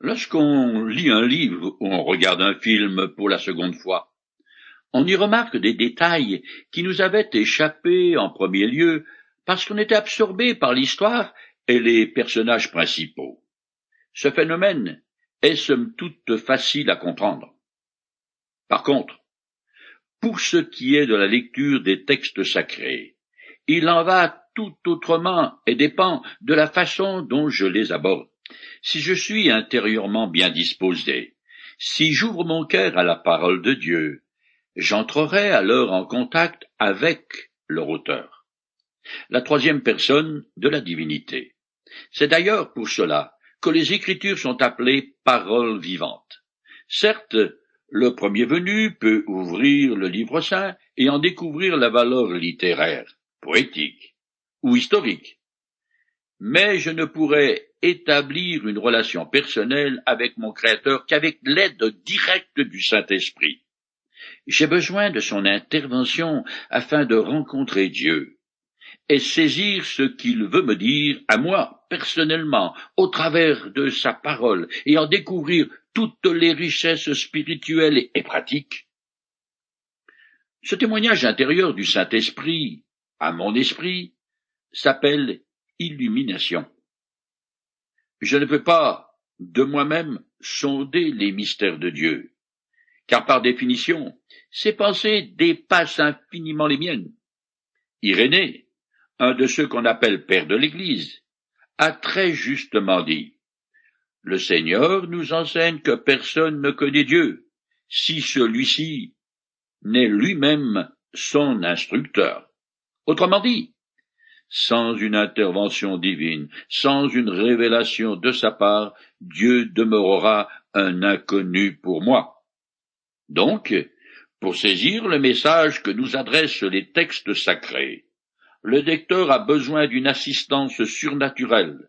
Lorsqu'on lit un livre ou on regarde un film pour la seconde fois, on y remarque des détails qui nous avaient échappé en premier lieu parce qu'on était absorbé par l'histoire et les personnages principaux. Ce phénomène est somme toute facile à comprendre. Par contre, pour ce qui est de la lecture des textes sacrés, il en va tout autrement et dépend de la façon dont je les aborde. Si je suis intérieurement bien disposé, si j'ouvre mon cœur à la parole de Dieu, j'entrerai alors en contact avec leur auteur, la troisième personne de la divinité. C'est d'ailleurs pour cela que les Écritures sont appelées paroles vivantes. Certes, le premier venu peut ouvrir le livre saint et en découvrir la valeur littéraire, poétique ou historique. Mais je ne pourrais établir une relation personnelle avec mon Créateur qu'avec l'aide directe du Saint-Esprit. J'ai besoin de son intervention afin de rencontrer Dieu et saisir ce qu'il veut me dire à moi personnellement au travers de sa parole et en découvrir toutes les richesses spirituelles et pratiques. Ce témoignage intérieur du Saint-Esprit à mon esprit s'appelle illumination. Je ne peux pas, de moi-même, sonder les mystères de Dieu, car par définition, ses pensées dépassent infiniment les miennes. Irénée, un de ceux qu'on appelle père de l'Église, a très justement dit le Seigneur nous enseigne que personne ne connaît Dieu, si celui-ci n'est lui-même son instructeur. Autrement dit, sans une intervention divine, sans une révélation de sa part, Dieu demeurera un inconnu pour moi. Donc, pour saisir le message que nous adressent les textes sacrés, le lecteur a besoin d'une assistance surnaturelle,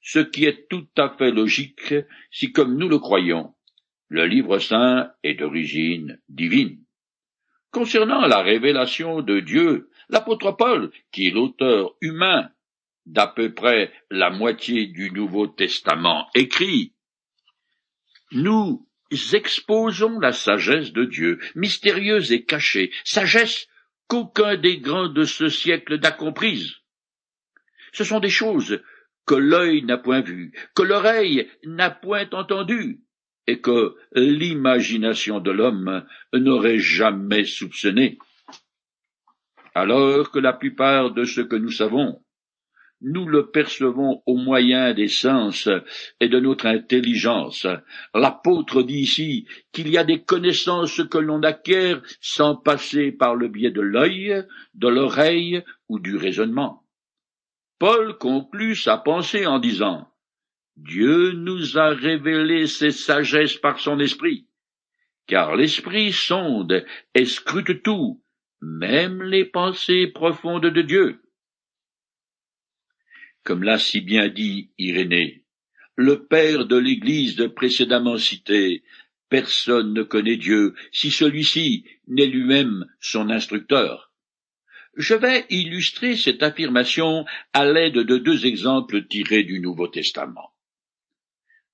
ce qui est tout à fait logique si, comme nous le croyons, le livre saint est d'origine divine. Concernant la révélation de Dieu, l'apôtre Paul, qui est l'auteur humain d'à peu près la moitié du Nouveau Testament, écrit Nous exposons la sagesse de Dieu, mystérieuse et cachée, sagesse qu'aucun des grands de ce siècle n'a comprise. Ce sont des choses que l'œil n'a point vu, que l'oreille n'a point entendu, et que l'imagination de l'homme n'aurait jamais soupçonné. Alors que la plupart de ce que nous savons, nous le percevons au moyen des sens et de notre intelligence. L'apôtre dit ici qu'il y a des connaissances que l'on acquiert sans passer par le biais de l'œil, de l'oreille ou du raisonnement. Paul conclut sa pensée en disant Dieu nous a révélé ses sagesses par son esprit, car l'esprit sonde et scrute tout, même les pensées profondes de Dieu. Comme l'a si bien dit Irénée, le père de l'Église précédemment cité, personne ne connaît Dieu si celui-ci n'est lui-même son instructeur. Je vais illustrer cette affirmation à l'aide de deux exemples tirés du Nouveau Testament.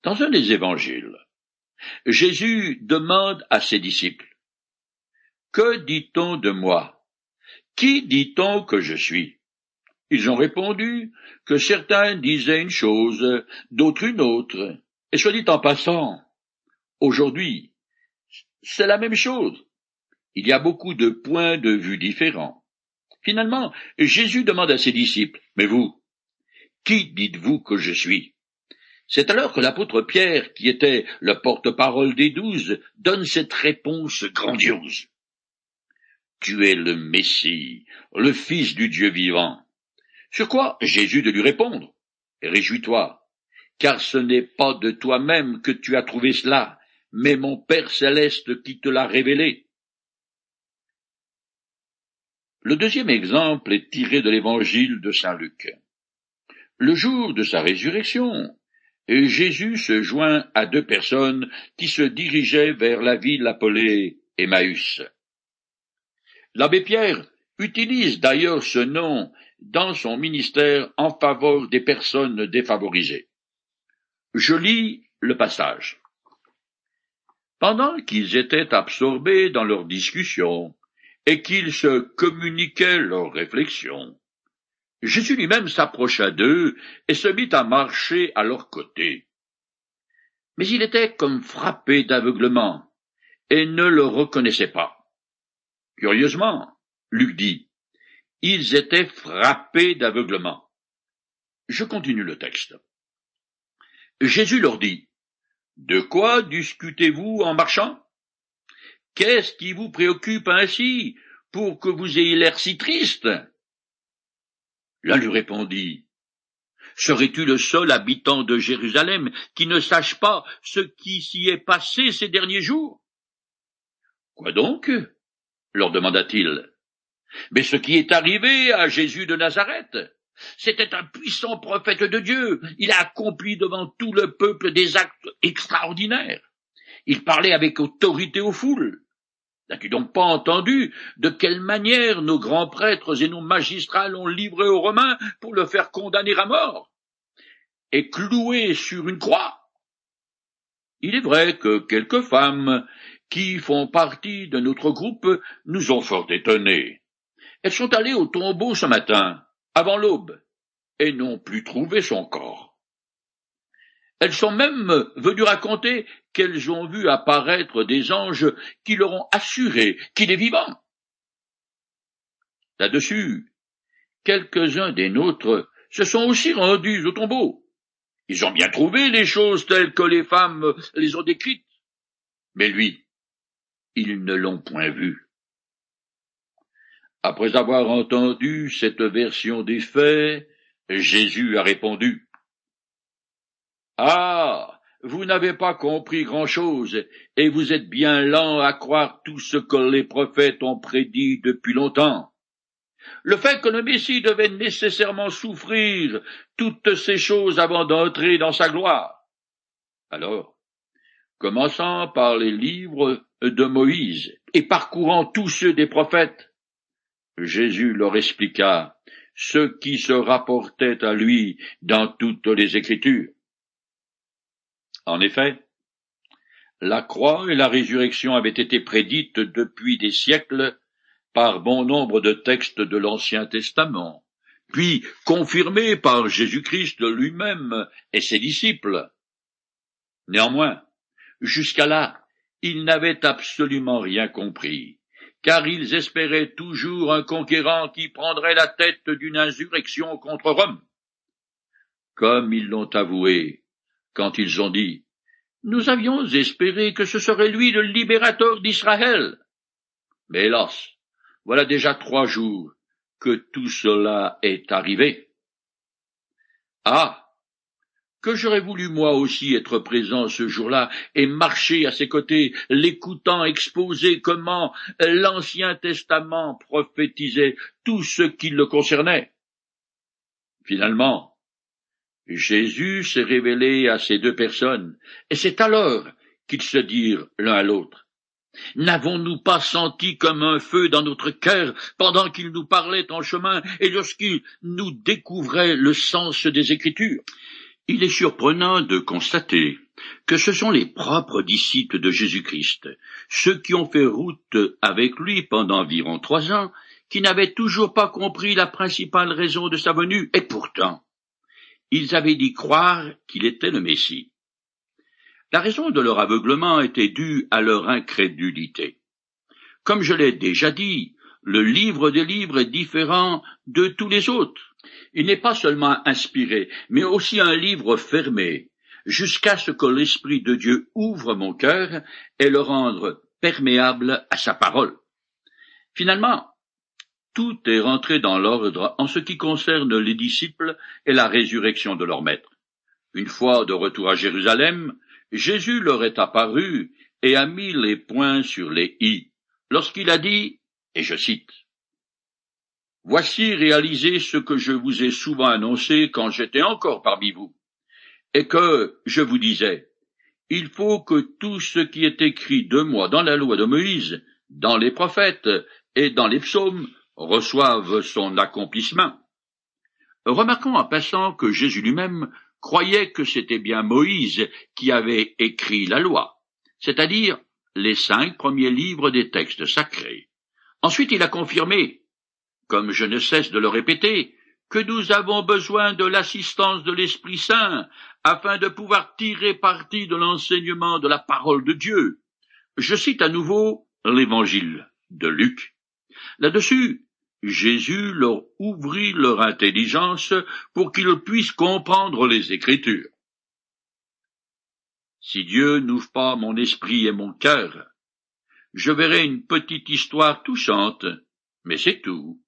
Dans un des évangiles, Jésus demande à ses disciples, Que dit-on de moi? Qui dit-on que je suis? Ils ont répondu que certains disaient une chose, d'autres une autre. Et soit dit en passant, aujourd'hui, c'est la même chose. Il y a beaucoup de points de vue différents. Finalement, Jésus demande à ses disciples, Mais vous, qui dites-vous que je suis? C'est alors que l'apôtre Pierre, qui était le porte-parole des douze, donne cette réponse grandiose. Tu es le Messie, le Fils du Dieu vivant. Sur quoi Jésus de lui répondre, Réjouis-toi, car ce n'est pas de toi-même que tu as trouvé cela, mais mon Père céleste qui te l'a révélé. Le deuxième exemple est tiré de l'évangile de Saint Luc. Le jour de sa résurrection, Jésus se joint à deux personnes qui se dirigeaient vers la ville appelée Emmaüs. L'abbé Pierre utilise d'ailleurs ce nom dans son ministère en faveur des personnes défavorisées. Je lis le passage. Pendant qu'ils étaient absorbés dans leurs discussions et qu'ils se communiquaient leurs réflexions, Jésus lui-même s'approcha d'eux et se mit à marcher à leur côté. Mais il était comme frappé d'aveuglement et ne le reconnaissait pas. Curieusement, Luc dit, ils étaient frappés d'aveuglement. Je continue le texte. Jésus leur dit, De quoi discutez-vous en marchant? Qu'est-ce qui vous préoccupe ainsi pour que vous ayez l'air si triste? L'un lui répondit, Serais-tu le seul habitant de Jérusalem qui ne sache pas ce qui s'y est passé ces derniers jours? Quoi donc? Leur demanda-t-il. Mais ce qui est arrivé à Jésus de Nazareth, c'était un puissant prophète de Dieu. Il a accompli devant tout le peuple des actes extraordinaires. Il parlait avec autorité aux foules. N'as-tu donc pas entendu de quelle manière nos grands prêtres et nos magistrats l'ont livré aux Romains pour le faire condamner à mort? Et clouer sur une croix? Il est vrai que quelques femmes qui font partie de notre groupe nous ont fort étonnés. Elles sont allées au tombeau ce matin, avant l'aube, et n'ont plus trouvé son corps. Elles sont même venues raconter qu'elles ont vu apparaître des anges qui leur ont assuré qu'il est vivant. Là-dessus, quelques-uns des nôtres se sont aussi rendus au tombeau. Ils ont bien trouvé les choses telles que les femmes les ont décrites. Mais lui, ils ne l'ont point vu. Après avoir entendu cette version des faits, Jésus a répondu. Ah. Vous n'avez pas compris grand chose, et vous êtes bien lent à croire tout ce que les prophètes ont prédit depuis longtemps. Le fait que le Messie devait nécessairement souffrir toutes ces choses avant d'entrer dans sa gloire. Alors, commençant par les livres de Moïse et parcourant tous ceux des prophètes, Jésus leur expliqua ce qui se rapportait à lui dans toutes les Écritures. En effet, la croix et la résurrection avaient été prédites depuis des siècles par bon nombre de textes de l'Ancien Testament, puis confirmées par Jésus-Christ lui-même et ses disciples. Néanmoins, jusqu'à là, ils n'avaient absolument rien compris car ils espéraient toujours un conquérant qui prendrait la tête d'une insurrection contre Rome. Comme ils l'ont avoué quand ils ont dit Nous avions espéré que ce serait lui le libérateur d'Israël. Mais hélas, voilà déjà trois jours que tout cela est arrivé. Ah. Que j'aurais voulu moi aussi être présent ce jour-là et marcher à ses côtés, l'écoutant exposer comment l'Ancien Testament prophétisait tout ce qui le concernait. Finalement, Jésus s'est révélé à ces deux personnes, et c'est alors qu'ils se dirent l'un à l'autre. N'avons-nous pas senti comme un feu dans notre cœur pendant qu'il nous parlait en chemin et lorsqu'il nous découvrait le sens des Écritures? Il est surprenant de constater que ce sont les propres disciples de Jésus-Christ, ceux qui ont fait route avec lui pendant environ trois ans, qui n'avaient toujours pas compris la principale raison de sa venue, et pourtant, ils avaient dit croire qu'il était le Messie. La raison de leur aveuglement était due à leur incrédulité. Comme je l'ai déjà dit, le livre des livres est différent de tous les autres. Il n'est pas seulement inspiré, mais aussi un livre fermé, jusqu'à ce que l'Esprit de Dieu ouvre mon cœur et le rende perméable à sa parole. Finalement, tout est rentré dans l'ordre en ce qui concerne les disciples et la résurrection de leur maître. Une fois de retour à Jérusalem, Jésus leur est apparu et a mis les points sur les i, lorsqu'il a dit, et je cite, Voici réaliser ce que je vous ai souvent annoncé quand j'étais encore parmi vous, et que je vous disais, il faut que tout ce qui est écrit de moi dans la loi de Moïse, dans les prophètes et dans les psaumes reçoive son accomplissement. Remarquons en passant que Jésus lui-même croyaient que c'était bien Moïse qui avait écrit la loi, c'est-à-dire les cinq premiers livres des textes sacrés. Ensuite il a confirmé, comme je ne cesse de le répéter, que nous avons besoin de l'assistance de l'Esprit Saint afin de pouvoir tirer parti de l'enseignement de la parole de Dieu. Je cite à nouveau l'évangile de Luc. Là-dessus, Jésus leur ouvrit leur intelligence pour qu'ils puissent comprendre les Écritures. Si Dieu n'ouvre pas mon esprit et mon cœur, je verrai une petite histoire touchante, mais c'est tout.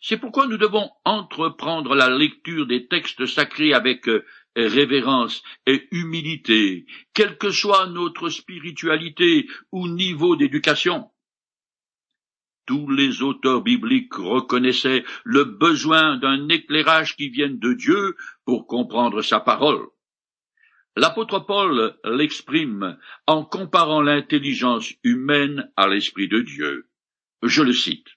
C'est pourquoi nous devons entreprendre la lecture des textes sacrés avec euh, révérence et humilité, quelle que soit notre spiritualité ou niveau d'éducation. Tous les auteurs bibliques reconnaissaient le besoin d'un éclairage qui vienne de Dieu pour comprendre sa parole. L'apôtre Paul l'exprime en comparant l'intelligence humaine à l'Esprit de Dieu. Je le cite.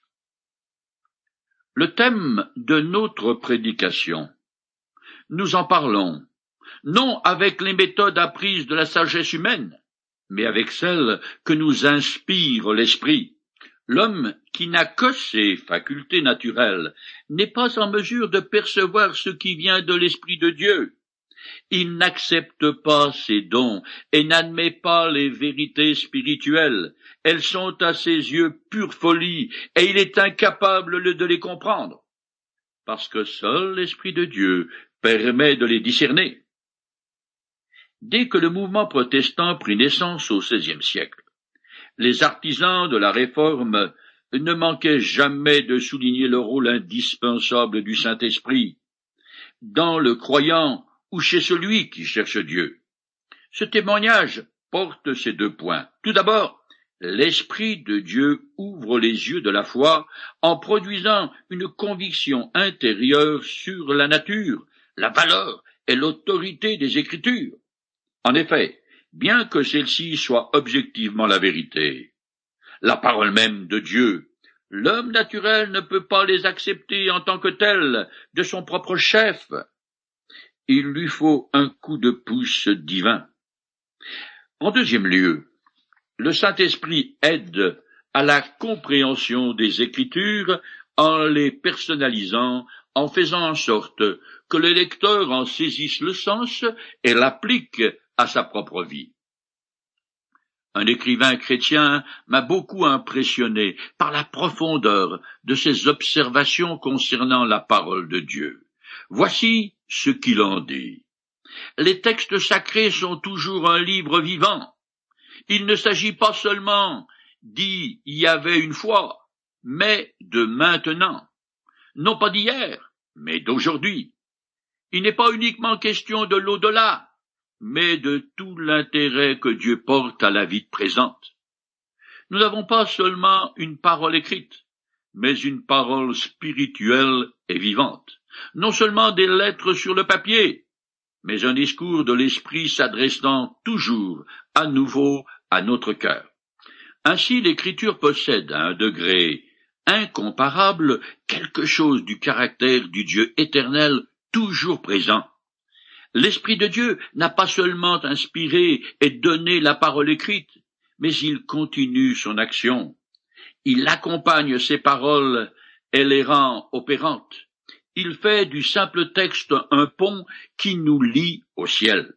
Le thème de notre prédication. Nous en parlons, non avec les méthodes apprises de la sagesse humaine, mais avec celles que nous inspire l'Esprit. L'homme qui n'a que ses facultés naturelles n'est pas en mesure de percevoir ce qui vient de l'Esprit de Dieu. Il n'accepte pas ces dons et n'admet pas les vérités spirituelles. Elles sont à ses yeux pure folie et il est incapable de les comprendre. Parce que seul l'Esprit de Dieu permet de les discerner. Dès que le mouvement protestant prit naissance au XVIe siècle, les artisans de la réforme ne manquaient jamais de souligner le rôle indispensable du Saint-Esprit dans le croyant ou chez celui qui cherche Dieu. Ce témoignage porte ces deux points. Tout d'abord, l'Esprit de Dieu ouvre les yeux de la foi en produisant une conviction intérieure sur la nature, la valeur et l'autorité des Écritures. En effet, bien que celle-ci soit objectivement la vérité, la parole même de Dieu, l'homme naturel ne peut pas les accepter en tant que telles de son propre chef. Il lui faut un coup de pouce divin. En deuxième lieu, le Saint-Esprit aide à la compréhension des Écritures en les personnalisant, en faisant en sorte que le lecteur en saisisse le sens et l'applique à sa propre vie. Un écrivain chrétien m'a beaucoup impressionné par la profondeur de ses observations concernant la parole de Dieu. Voici ce qu'il en dit. Les textes sacrés sont toujours un livre vivant. Il ne s'agit pas seulement d'y y avait une fois, mais de maintenant. Non pas d'hier, mais d'aujourd'hui. Il n'est pas uniquement question de l'au-delà, mais de tout l'intérêt que Dieu porte à la vie présente. Nous n'avons pas seulement une parole écrite, mais une parole spirituelle et vivante. Non seulement des lettres sur le papier, mais un discours de l'esprit s'adressant toujours à nouveau à notre cœur. Ainsi l'écriture possède à un degré incomparable quelque chose du caractère du Dieu éternel toujours présent, L'Esprit de Dieu n'a pas seulement inspiré et donné la parole écrite, mais il continue son action. Il accompagne ses paroles et les rend opérantes. Il fait du simple texte un pont qui nous lie au ciel.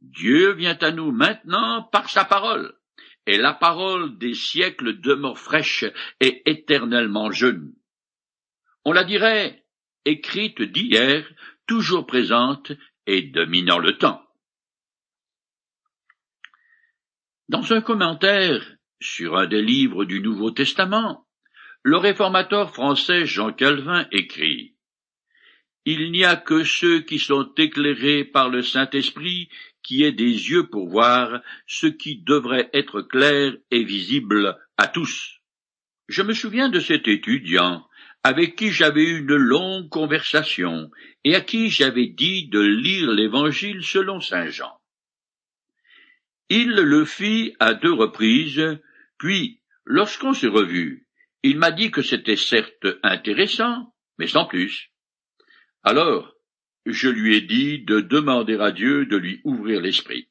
Dieu vient à nous maintenant par sa parole, et la parole des siècles demeure fraîche et éternellement jeune. On la dirait écrite d'hier, toujours présente et dominant le temps. Dans un commentaire sur un des livres du Nouveau Testament, le réformateur français Jean Calvin écrit Il n'y a que ceux qui sont éclairés par le Saint-Esprit qui aient des yeux pour voir ce qui devrait être clair et visible à tous. Je me souviens de cet étudiant avec qui j'avais eu une longue conversation et à qui j'avais dit de lire l'Évangile selon saint Jean. Il le fit à deux reprises, puis, lorsqu'on s'est revu, il m'a dit que c'était certes intéressant, mais sans plus. Alors, je lui ai dit de demander à Dieu de lui ouvrir l'esprit,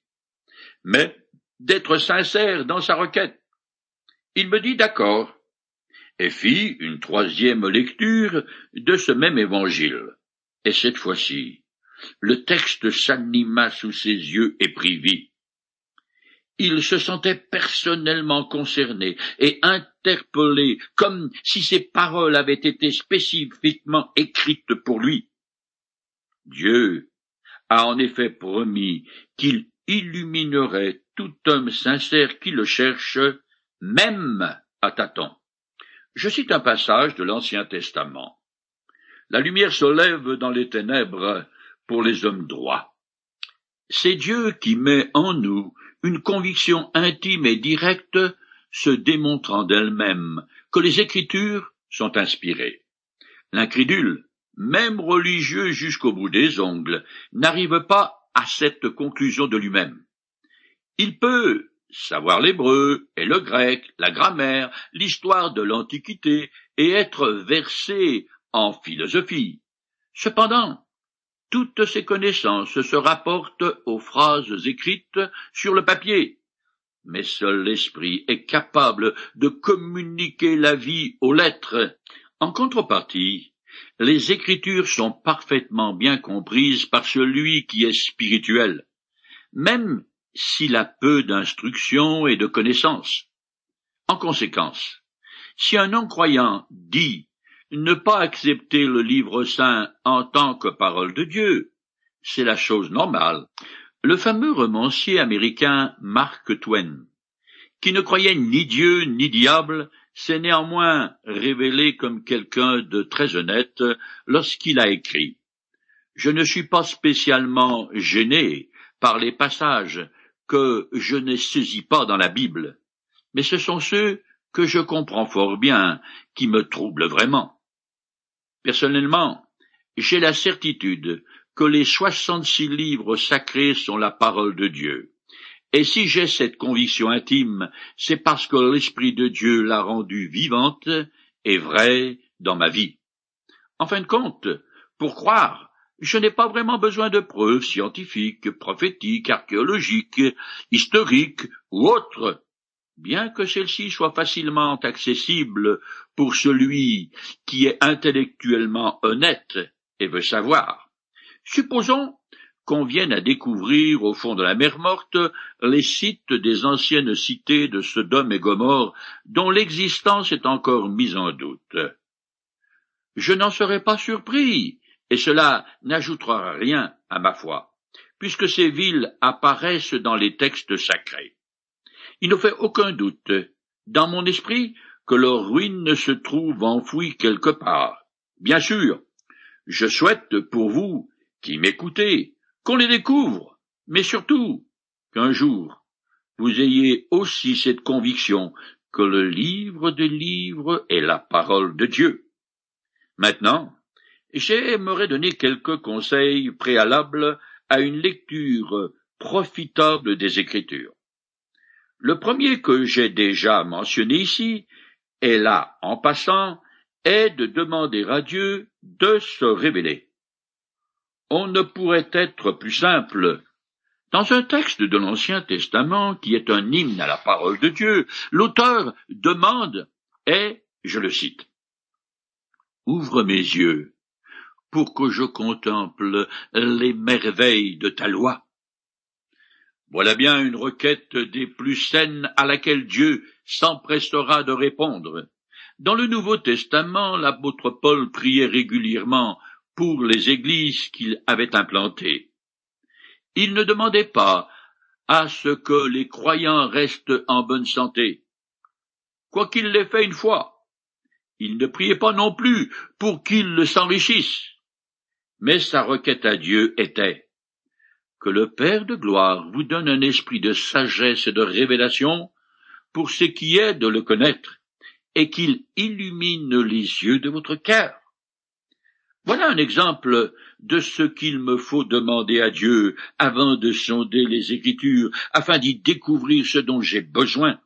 mais d'être sincère dans sa requête. Il me dit d'accord, et fit une troisième lecture de ce même évangile. Et cette fois-ci, le texte s'anima sous ses yeux et prit vie. Il se sentait personnellement concerné et interpellé, comme si ces paroles avaient été spécifiquement écrites pour lui. Dieu a en effet promis qu'il illuminerait tout homme sincère qui le cherche, même à tâtons. Je cite un passage de l'Ancien Testament. La lumière se lève dans les ténèbres pour les hommes droits. C'est Dieu qui met en nous une conviction intime et directe se démontrant d'elle-même que les Écritures sont inspirées. L'incrédule, même religieux jusqu'au bout des ongles, n'arrive pas à cette conclusion de lui-même. Il peut savoir l'hébreu et le grec, la grammaire, l'histoire de l'Antiquité, et être versé en philosophie. Cependant, toutes ces connaissances se rapportent aux phrases écrites sur le papier. Mais seul l'esprit est capable de communiquer la vie aux lettres. En contrepartie, les écritures sont parfaitement bien comprises par celui qui est spirituel. Même s'il a peu d'instruction et de connaissances. En conséquence, si un non-croyant dit ne pas accepter le livre saint en tant que parole de Dieu, c'est la chose normale. Le fameux romancier américain Mark Twain, qui ne croyait ni Dieu ni diable, s'est néanmoins révélé comme quelqu'un de très honnête lorsqu'il a écrit Je ne suis pas spécialement gêné par les passages que je ne saisis pas dans la Bible, mais ce sont ceux que je comprends fort bien qui me troublent vraiment. Personnellement, j'ai la certitude que les soixante-six livres sacrés sont la parole de Dieu. Et si j'ai cette conviction intime, c'est parce que l'Esprit de Dieu l'a rendue vivante et vraie dans ma vie. En fin de compte, pour croire, je n'ai pas vraiment besoin de preuves scientifiques, prophétiques, archéologiques, historiques ou autres, bien que celles-ci soient facilement accessibles pour celui qui est intellectuellement honnête et veut savoir. Supposons qu'on vienne à découvrir au fond de la mer morte les sites des anciennes cités de Sodome et Gomorre dont l'existence est encore mise en doute. Je n'en serais pas surpris et cela n'ajoutera rien à ma foi, puisque ces villes apparaissent dans les textes sacrés. Il ne fait aucun doute, dans mon esprit, que leurs ruines se trouvent enfouies quelque part. Bien sûr, je souhaite pour vous, qui m'écoutez, qu'on les découvre, mais surtout qu'un jour vous ayez aussi cette conviction que le livre des livres est la parole de Dieu. Maintenant, J'aimerais donner quelques conseils préalables à une lecture profitable des Écritures. Le premier que j'ai déjà mentionné ici, est là, en passant, est de demander à Dieu de se révéler. On ne pourrait être plus simple. Dans un texte de l'Ancien Testament, qui est un hymne à la parole de Dieu, l'auteur demande et, je le cite, Ouvre mes yeux, pour que je contemple les merveilles de ta loi. Voilà bien une requête des plus saines à laquelle Dieu s'empressera de répondre. Dans le Nouveau Testament, l'apôtre Paul priait régulièrement pour les églises qu'il avait implantées. Il ne demandait pas à ce que les croyants restent en bonne santé. Quoiqu'il l'ait fait une fois, il ne priait pas non plus pour qu'ils s'enrichissent. Mais sa requête à Dieu était que le Père de gloire vous donne un esprit de sagesse et de révélation pour ce qui est de le connaître, et qu'il illumine les yeux de votre cœur. Voilà un exemple de ce qu'il me faut demander à Dieu avant de sonder les Écritures, afin d'y découvrir ce dont j'ai besoin.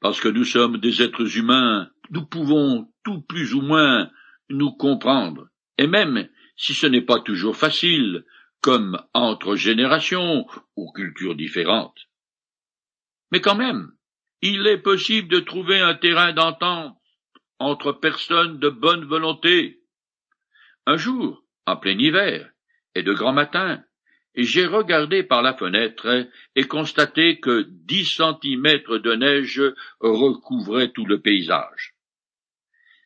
Parce que nous sommes des êtres humains, nous pouvons tout plus ou moins nous comprendre et même si ce n'est pas toujours facile, comme entre générations ou cultures différentes. Mais quand même, il est possible de trouver un terrain d'entente entre personnes de bonne volonté. Un jour, en plein hiver, et de grand matin, j'ai regardé par la fenêtre et constaté que dix centimètres de neige recouvraient tout le paysage.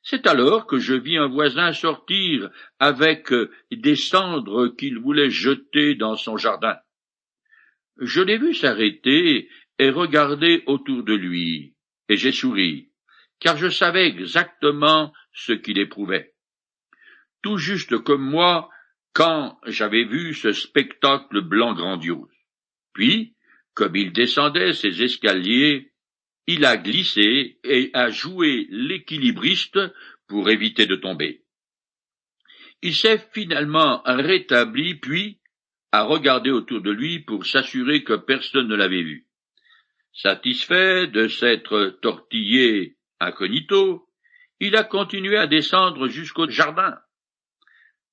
C'est alors que je vis un voisin sortir avec des cendres qu'il voulait jeter dans son jardin. Je l'ai vu s'arrêter et regarder autour de lui, et j'ai souri, car je savais exactement ce qu'il éprouvait. Tout juste comme moi, quand j'avais vu ce spectacle blanc grandiose. Puis, comme il descendait ses escaliers, il a glissé et a joué l'équilibriste pour éviter de tomber. Il s'est finalement rétabli, puis a regardé autour de lui pour s'assurer que personne ne l'avait vu. Satisfait de s'être tortillé incognito, il a continué à descendre jusqu'au jardin.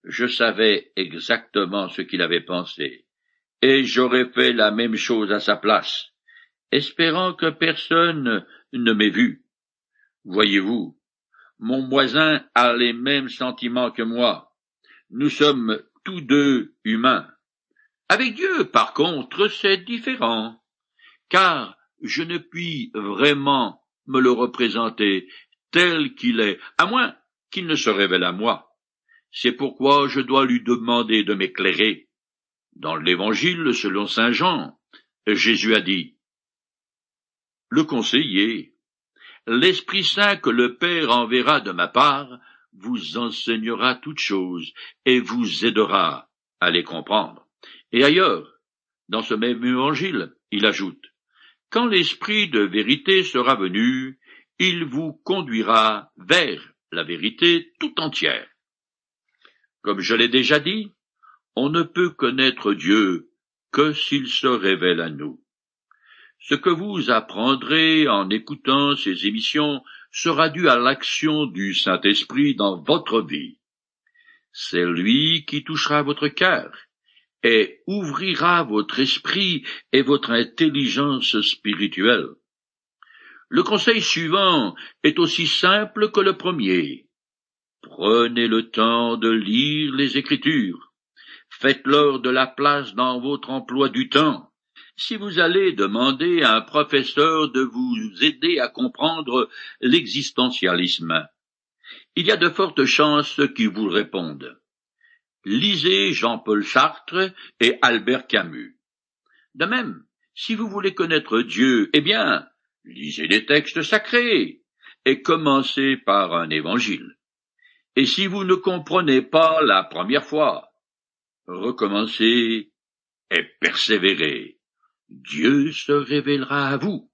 Je savais exactement ce qu'il avait pensé, et j'aurais fait la même chose à sa place, espérant que personne ne m'ait vu. Voyez-vous, mon voisin a les mêmes sentiments que moi. Nous sommes tous deux humains. Avec Dieu, par contre, c'est différent, car je ne puis vraiment me le représenter tel qu'il est, à moins qu'il ne se révèle à moi. C'est pourquoi je dois lui demander de m'éclairer. Dans l'Évangile selon saint Jean, Jésus a dit Le conseiller, l'Esprit Saint que le Père enverra de ma part, vous enseignera toutes choses et vous aidera à les comprendre. Et ailleurs, dans ce même évangile, il ajoute Quand l'Esprit de vérité sera venu, il vous conduira vers la vérité tout entière. Comme je l'ai déjà dit, on ne peut connaître Dieu que s'il se révèle à nous. Ce que vous apprendrez en écoutant ces émissions sera dû à l'action du Saint-Esprit dans votre vie. C'est lui qui touchera votre cœur et ouvrira votre esprit et votre intelligence spirituelle. Le conseil suivant est aussi simple que le premier. Prenez le temps de lire les Écritures. Faites-leur de la place dans votre emploi du temps. Si vous allez demander à un professeur de vous aider à comprendre l'existentialisme, il y a de fortes chances qu'il vous réponde. Lisez Jean-Paul Sartre et Albert Camus. De même, si vous voulez connaître Dieu, eh bien, lisez des textes sacrés et commencez par un évangile. Et si vous ne comprenez pas la première fois, recommencez et persévérez. Dieu se révélera à vous.